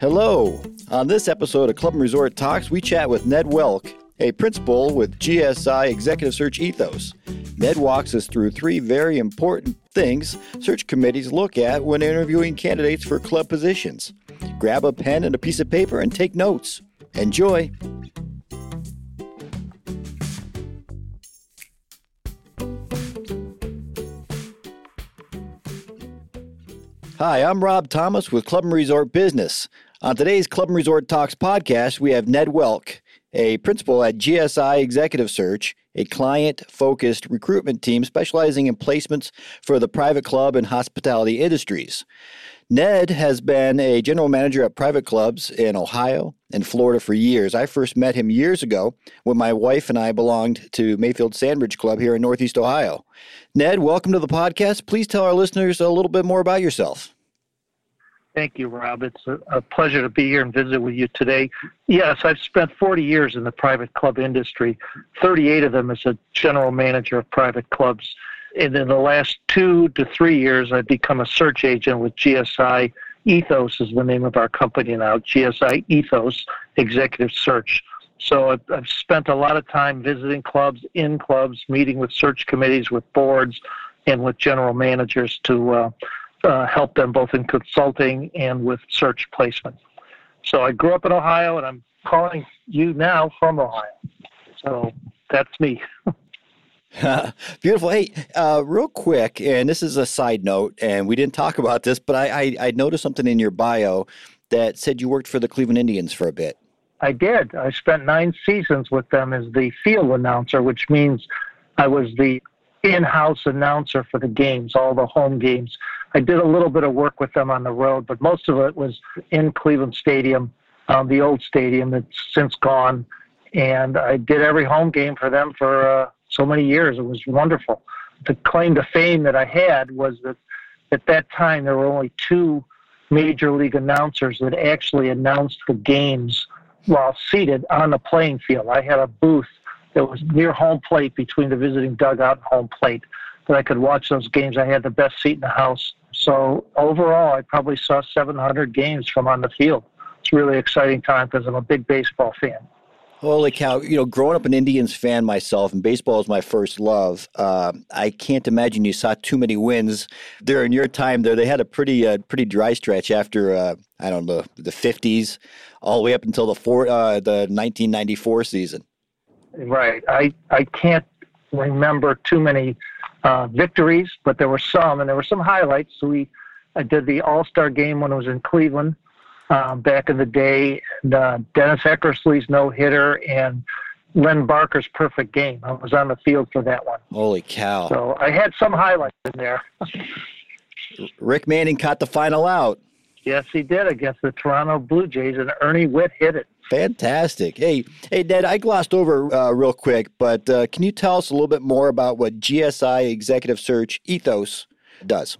Hello. On this episode of Club and Resort Talks, we chat with Ned Welc, a principal with GSI Executive Search Ethos. Ned walks us through three very important things search committees look at when interviewing candidates for club positions. Grab a pen and a piece of paper and take notes. Enjoy. Hi, I'm Rob Thomas with Club and Resort Business. On today's Club and Resort Talks podcast, we have Ned Welc, a principal at GSI Executive Search, a client focused recruitment team specializing in placements for the private club and hospitality industries. Ned has been a general manager at private clubs in Ohio and Florida for years. I first met him years ago when my wife and I belonged to Mayfield Sandridge Club here in Northeast Ohio. Ned, welcome to the podcast. Please tell our listeners a little bit more about yourself. Thank you, Rob. It's a, a, pleasure to be here and visit with you today. Yes, I've spent 40 years in the private club industry, 38 of them as a general manager of private clubs. And in the last two to three years, I've become a search agent with GSI Ethos is the name of our company now, GSI Ethos Executive Search. So I've, I've spent a lot of time visiting clubs, in clubs, meeting with search committees, with boards, and with general managers to uh, uh, help them both in consulting and with search placement. So I grew up in Ohio, and I'm calling you now from Ohio. So that's me. Beautiful. Hey, uh, real quick, and this is a side note, and we didn't talk about this, but I, I, I noticed something in your bio that said you worked for the Cleveland Indians for a bit. I did. I spent nine seasons with them as the field announcer, which means I was the in-house announcer for the games, all the home games. I did a little bit of work with them on the road, but most of it was in Cleveland Stadium, um, the old stadium that's since gone. And I did every home game for them for uh, so many years. It was wonderful. The claim to fame that I had was that at that time there were only two major league announcers that actually announced the games while seated on the playing field. I had a booth that was near home plate between the visiting dugout and home plate that I could watch those games. I had the best seat in the house. So overall, I probably saw 700 games from on the field. It's a really exciting time because I'm a big baseball fan. Holy cow! You know, growing up an Indians fan myself, and baseball is my first love. Uh, I can't imagine you saw too many wins during your time there. They had a pretty, uh, pretty dry stretch after uh, I don't know the '50s, all the way up until the four, uh, the 1994 season. Right. I I can't remember too many uh, victories, but there were some, and there were some highlights. So we I did the All Star game when it was in Cleveland um, back in the day. And, uh, Dennis Eckersley's no hitter and Len Barker's perfect game. I was on the field for that one. Holy cow! So I had some highlights in there. Rick Manning caught the final out. Yes, he did against the Toronto Blue Jays, and Ernie Whitt hit it. Fantastic. Hey, hey, Ned, I glossed over uh, real quick, but uh, can you tell us a little bit more about what GSI Executive Search Ethos does?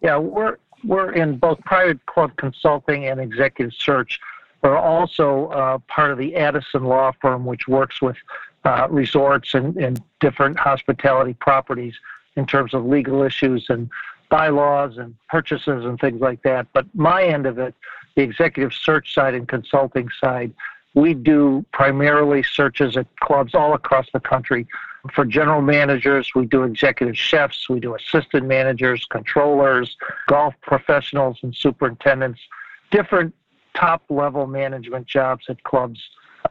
Yeah, we're we're in both private club consulting and executive search. We're also uh, part of the Addison Law Firm, which works with uh, resorts and, and different hospitality properties in terms of legal issues and bylaws and purchases and things like that. But my end of it the executive search side and consulting side, we do primarily searches at clubs all across the country. For general managers, we do executive chefs, we do assistant managers, controllers, golf professionals, and superintendents, different top level management jobs at clubs,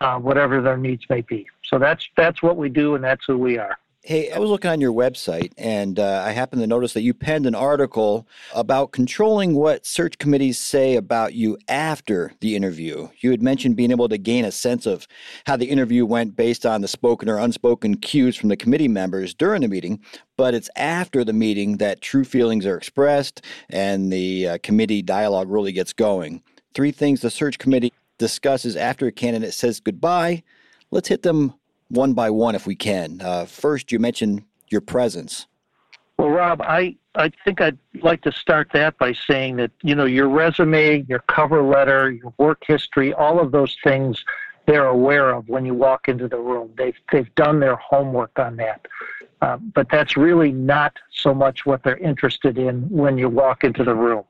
uh, whatever their needs may be. So that's that's what we do, and that's who we are. Hey, I was looking on your website and uh, I happened to notice that you penned an article about controlling what search committees say about you after the interview. You had mentioned being able to gain a sense of how the interview went based on the spoken or unspoken cues from the committee members during the meeting, but it's after the meeting that true feelings are expressed and the uh, committee dialogue really gets going. Three things the search committee discusses after a candidate says goodbye. Let's hit them one by one if we can. Uh, first, you mentioned your presence. Well, Rob, I, I think I'd like to start that by saying that, you know, your resume, your cover letter, your work history, all of those things they're aware of when you walk into the room. They've, they've done their homework on that. Uh, but that's really not so much what they're interested in when you walk into the room.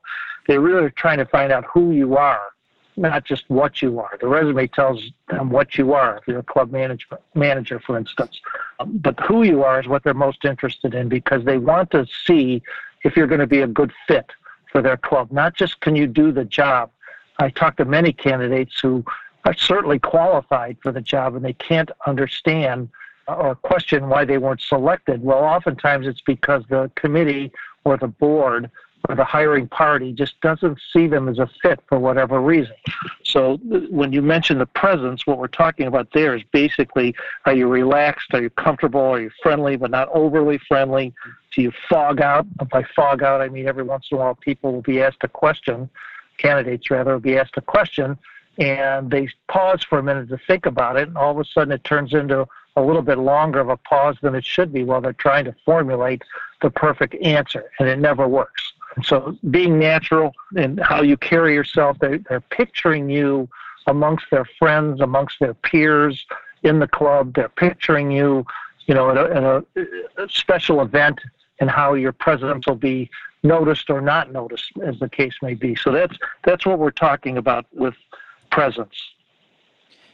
they really are trying to find out who you are, not just what you are. The resume tells them what you are if you're a club management manager, for instance. Um, but who you are is what they're most interested in because they want to see if you're going to be a good fit for their club. Not just can you do the job. I talked to many candidates who are certainly qualified for the job and they can't understand or question why they weren't selected. Well, oftentimes it's because the committee or the board or the hiring party just doesn't see them as a fit for whatever reason. So when you mention the presence, what we're talking about there is basically are you relaxed, are you comfortable, are you friendly but not overly friendly? Do you fog out? By fog out, I mean every once in a while people will be asked a question, candidates rather will be asked a question, and they pause for a minute to think about it, and all of a sudden it turns into a little bit longer of a pause than it should be while they're trying to formulate the perfect answer, and it never works. So being natural and how you carry yourself, they, they're picturing you amongst their friends, amongst their peers in the club. They're picturing you, you know, at a, at a, a special event and how your presence will be noticed or not noticed, as the case may be. So that's that's what we're talking about with presence.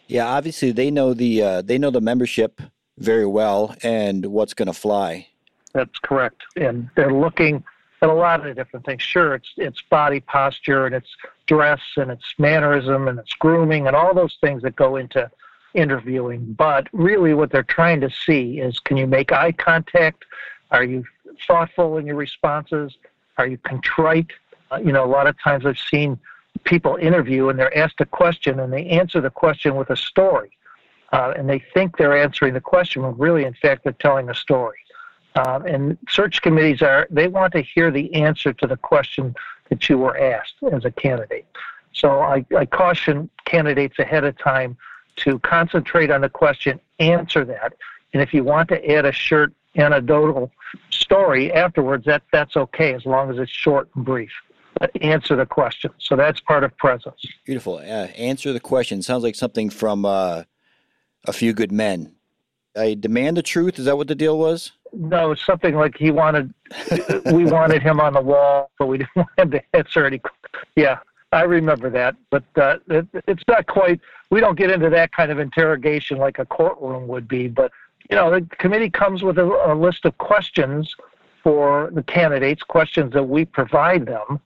Yeah, obviously they know the uh, they know the membership very well and what's going to fly. That's correct, and they're looking at a lot of different things. Sure, it's it's body posture and it's dress and it's mannerism and it's grooming and all those things that go into interviewing. But really, what they're trying to see is can you make eye contact? Are you thoughtful in your responses? Are you contrite? Uh, you know, a lot of times I've seen people interview and they're asked a question and they answer the question with a story. Uh, and they think they're answering the question when really, in fact, they're telling a story. Uh, and search committees are, they want to hear the answer to the question that you were asked as a candidate. So I, I caution candidates ahead of time to concentrate on the question, answer that. And if you want to add a short anecdotal story afterwards, that, that's okay as long as it's short and brief answer the question. So that's part of presence. Beautiful. Uh, answer the question. Sounds like something from uh, A Few Good Men. I demand the truth. Is that what the deal was? No, something like he wanted. we wanted him on the wall, but we didn't want him to answer any. Yeah, I remember that, but uh, it, it's not quite. We don't get into that kind of interrogation like a courtroom would be. But you know, the committee comes with a, a list of questions for the candidates, questions that we provide them,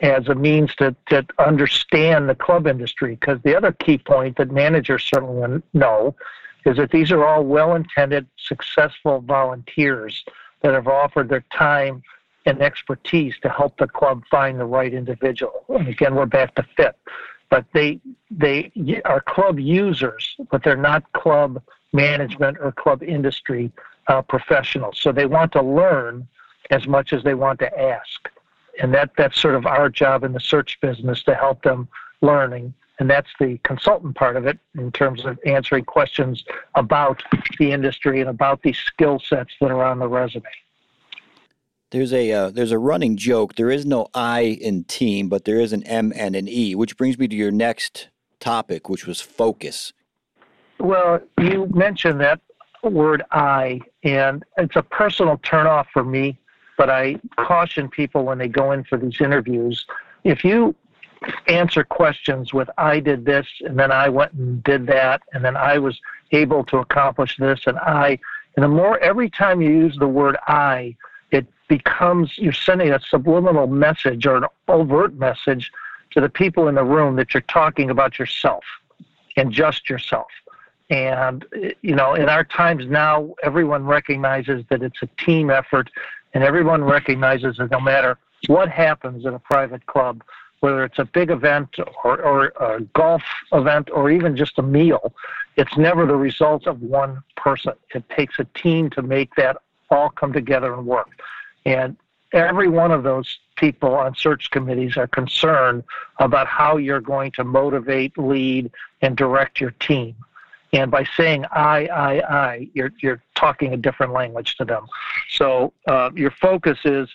as a means to, to understand the club industry. Because the other key point that managers certainly know is that these are all well intended, successful volunteers that have offered their time and expertise to help the club find the right individual. And again, we're back to fit. But they they are club users, but they're not club management or club industry uh, professionals. So they want to learn as much as they want to ask and that that's sort of our job in the search business to help them learning and that's the consultant part of it in terms of answering questions about the industry and about the skill sets that are on the resume. There's a uh, there's a running joke. There is no i in team but there is an m and an e which brings me to your next topic which was focus. Well you mentioned that word i and it's a personal turnoff for me but I caution people when they go in for these interviews. If you answer questions with I did this and then I went and did that and then I was able to accomplish this and I and the more every time you use the word I it becomes you're sending a subliminal message or an overt message to the people in the room that you're talking about yourself and just yourself. And you know in our times now everyone recognizes that it's a team effort and everyone recognizes that no matter what happens in a private club, whether it's a big event or, or a golf event or even just a meal, it's never the result of one person. It takes a team to make that all come together and work. And every one of those people on search committees are concerned about how you're going to motivate, lead, and direct your team. And by saying I, I, I, you're, you're talking a different language to them. So uh, your focus is,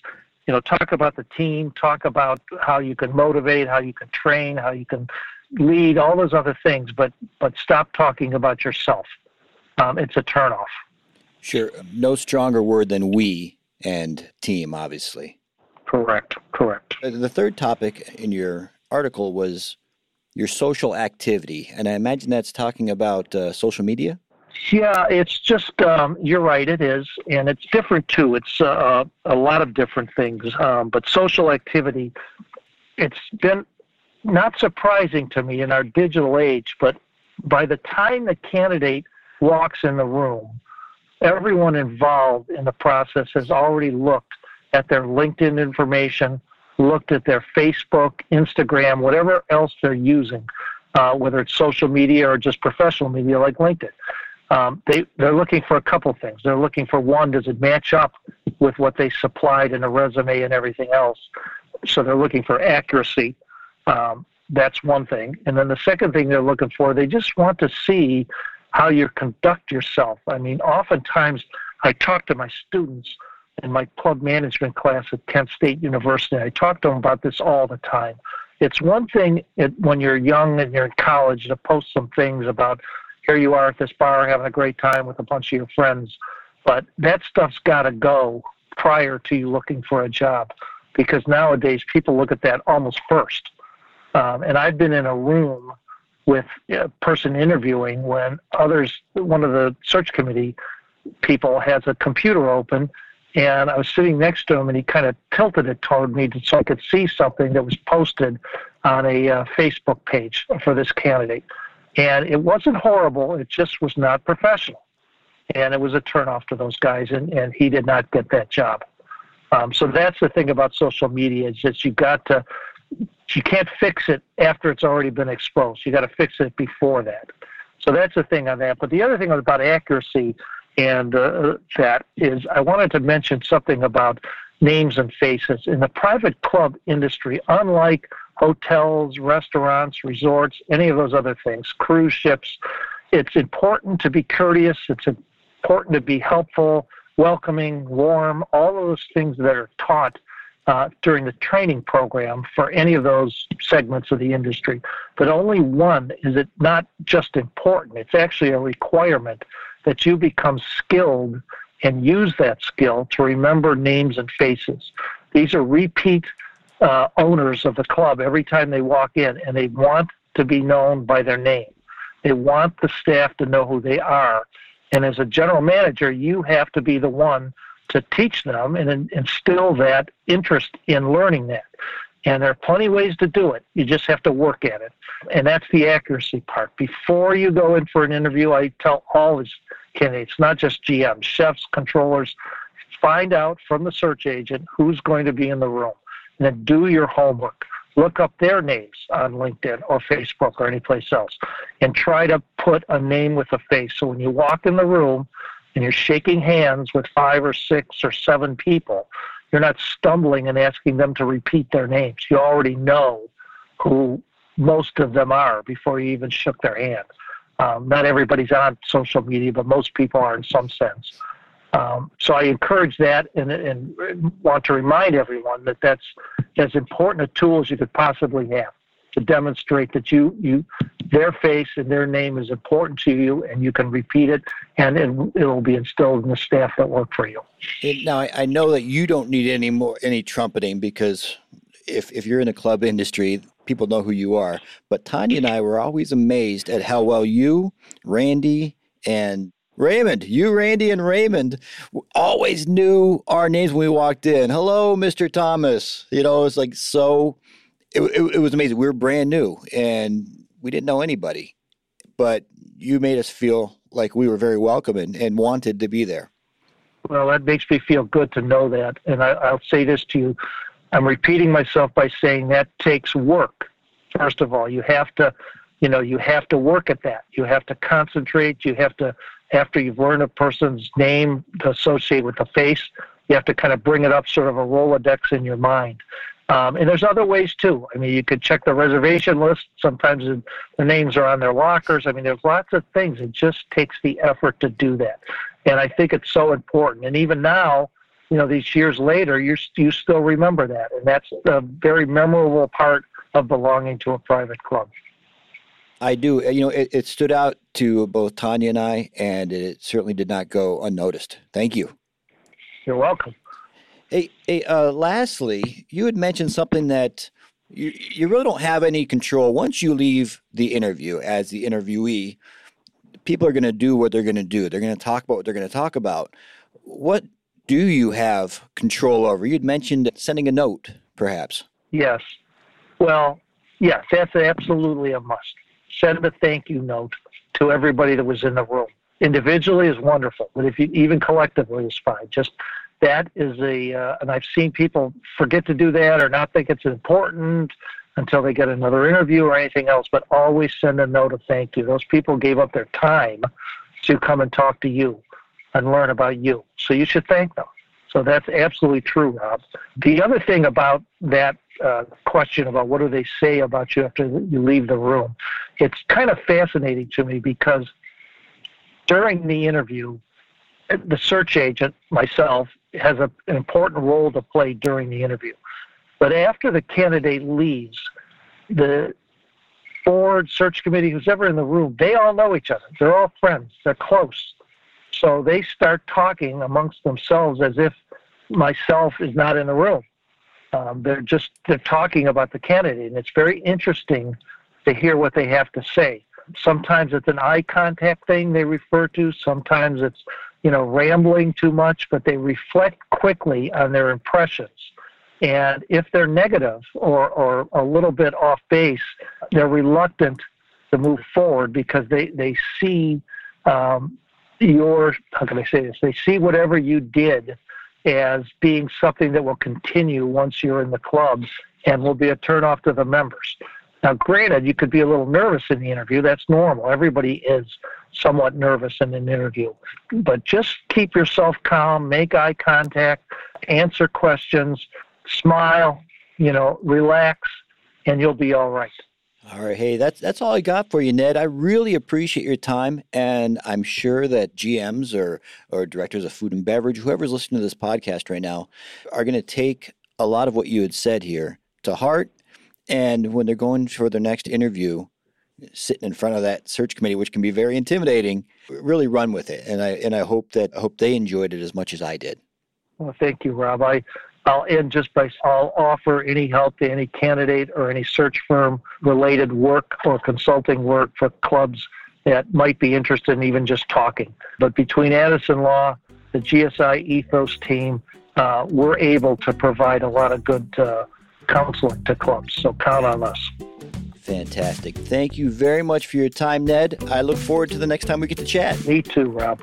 you know, talk about the team, talk about how you can motivate, how you can train, how you can lead, all those other things, but, but stop talking about yourself. Um, it's a turnoff. Sure. No stronger word than we and team, obviously. Correct. Correct. The third topic in your article was your social activity, and I imagine that's talking about uh, social media. Yeah, it's just um, you're right. It is, and it's different too. It's uh, a lot of different things, um, but social activity. It's been not surprising to me in our digital age, but by the time the candidate walks in the room, everyone involved in the process has already looked at their LinkedIn information, looked at their Facebook, Instagram, whatever else they're using, uh, whether it's social media or just professional media like LinkedIn. Um, they, they're looking for a couple things. They're looking for one, does it match up with what they supplied in a resume and everything else? So they're looking for accuracy. Um, that's one thing. And then the second thing they're looking for, they just want to see how you conduct yourself. I mean, oftentimes I talk to my students in my club management class at Kent State University. I talk to them about this all the time. It's one thing it, when you're young and you're in college to post some things about here you are at this bar having a great time with a bunch of your friends, but that stuff's got to go prior to you looking for a job because nowadays people look at that almost first. Um, and I've been in a room with a person interviewing when others, one of the search committee people has a computer open and I was sitting next to him and he kind of tilted it toward me so I could see something that was posted on a uh, Facebook page for this candidate. And it wasn't horrible, it just was not professional. And it was a turnoff to those guys, and, and he did not get that job. Um, so that's the thing about social media is that you got to you can't fix it after it's already been exposed. You got to fix it before that. So that's the thing on that. But the other thing about accuracy and uh, that is I wanted to mention something about names and faces. In the private club industry, unlike hotels, restaurants, resorts, any of those other things, cruise ships, it's important to be courteous, it's important to be helpful, welcoming, warm, all of those things that are taught uh, during the training program for any of those segments of the industry. But only one is it not just important, it's actually a requirement that you become skilled and use that skill to remember names and faces. These are repeat uh, owners of the club every time they walk in, and they want to be known by their name. They want the staff to know who they are. And as a general manager, you have to be the one to teach them and instill that interest in learning that. And there are plenty of ways to do it. You just have to work at it. And that's the accuracy part. Before you go in for an interview, I tell all these candidates, not just GMs, chefs, controllers, find out from the search agent who's going to be in the room. And then do your homework. Look up their names on LinkedIn or Facebook or anyplace else. And try to put a name with a face. So when you walk in the room, and you're shaking hands with five or six or seven people, you're not stumbling and asking them to repeat their names. You already know who most of them are before you even shook their hand. Um, not everybody's on social media, but most people are in some sense. Um, so I encourage that and, and want to remind everyone that that's as important a tool as you could possibly have to demonstrate that you you their face and their name is important to you and you can repeat it and it, will be instilled in the staff that work for you. Now I, I know that you don't need any more any trumpeting because if, if you're in the club industry people know who you are. But tanya and i were always amazed at how well you randy and Raymond, you, Randy, and Raymond always knew our names when we walked in. Hello, Mr. Thomas. You know, it's like so it, it, it was amazing. We were brand new and we didn't know anybody, but you made us feel like we were very welcome and, and wanted to be there. Well, that makes me feel good to know that. And I, I'll say this to you I'm repeating myself by saying that takes work. First of all, you have to, you know, you have to work at that. You have to concentrate. You have to, after you've learned a person's name to associate with the face, you have to kind of bring it up sort of a Rolodex in your mind. Um, and there's other ways too. I mean, you could check the reservation list. Sometimes the names are on their lockers. I mean, there's lots of things. It just takes the effort to do that. And I think it's so important. And even now, you know, these years later, you you still remember that, and that's a very memorable part of belonging to a private club. I do. You know, it, it stood out to both Tanya and I, and it certainly did not go unnoticed. Thank you. You're welcome. Hey, hey uh, lastly, you had mentioned something that you, you really don't have any control. Once you leave the interview as the interviewee, people are going to do what they're going to do. They're going to talk about what they're going to talk about. What do you have control over? You'd mentioned sending a note, perhaps. Yes. Well, yes, that's absolutely a must. Send a thank you note to everybody that was in the room. Individually is wonderful, but if you even collectively is fine. Just that is a, uh, and I've seen people forget to do that or not think it's important until they get another interview or anything else, but always send a note of thank you. Those people gave up their time to come and talk to you and learn about you. So you should thank them. So that's absolutely true, Rob. The other thing about that uh, question about what do they say about you after you leave the room, it's kind of fascinating to me because during the interview, the search agent, myself, has a, an important role to play during the interview. But after the candidate leaves, the board, search committee, who's ever in the room, they all know each other. They're all friends. They're close. So they start talking amongst themselves as if myself is not in the room. Um, they're just they're talking about the candidate, and it's very interesting to hear what they have to say. Sometimes it's an eye contact thing they refer to. Sometimes it's you know rambling too much, but they reflect quickly on their impressions. And if they're negative or, or a little bit off base, they're reluctant to move forward because they, they see um, your, how can I say this? They see whatever you did as being something that will continue once you're in the club and will be a turnoff to the members. Now, granted, you could be a little nervous in the interview. That's normal. Everybody is somewhat nervous in an interview. But just keep yourself calm, make eye contact, answer questions, smile, you know, relax, and you'll be all right. All right, hey, that's that's all I got for you, Ned. I really appreciate your time, and I'm sure that GMs or or directors of food and beverage, whoever's listening to this podcast right now, are going to take a lot of what you had said here to heart, and when they're going for their next interview, sitting in front of that search committee, which can be very intimidating, really run with it. And I and I hope that I hope they enjoyed it as much as I did. Well, thank you, Rob. I I'll end just by I'll offer any help to any candidate or any search firm related work or consulting work for clubs that might be interested in even just talking. But between Addison Law, the GSI Ethos team, uh, we're able to provide a lot of good uh, counseling to clubs. So count on us. Fantastic. Thank you very much for your time, Ned. I look forward to the next time we get to chat. Me too, Rob.